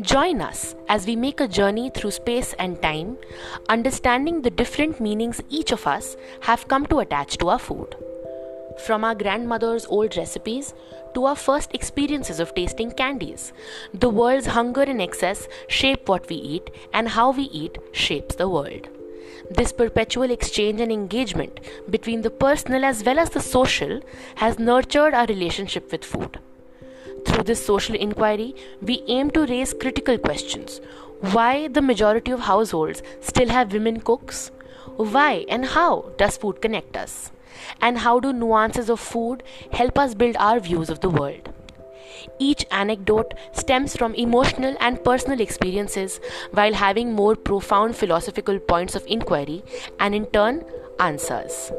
Join us as we make a journey through space and time, understanding the different meanings each of us have come to attach to our food. From our grandmother's old recipes to our first experiences of tasting candies, the world's hunger and excess shape what we eat, and how we eat shapes the world. This perpetual exchange and engagement between the personal as well as the social has nurtured our relationship with food. Through this social inquiry, we aim to raise critical questions. Why the majority of households still have women cooks? Why and how does food connect us? And how do nuances of food help us build our views of the world? Each anecdote stems from emotional and personal experiences while having more profound philosophical points of inquiry and in turn answers.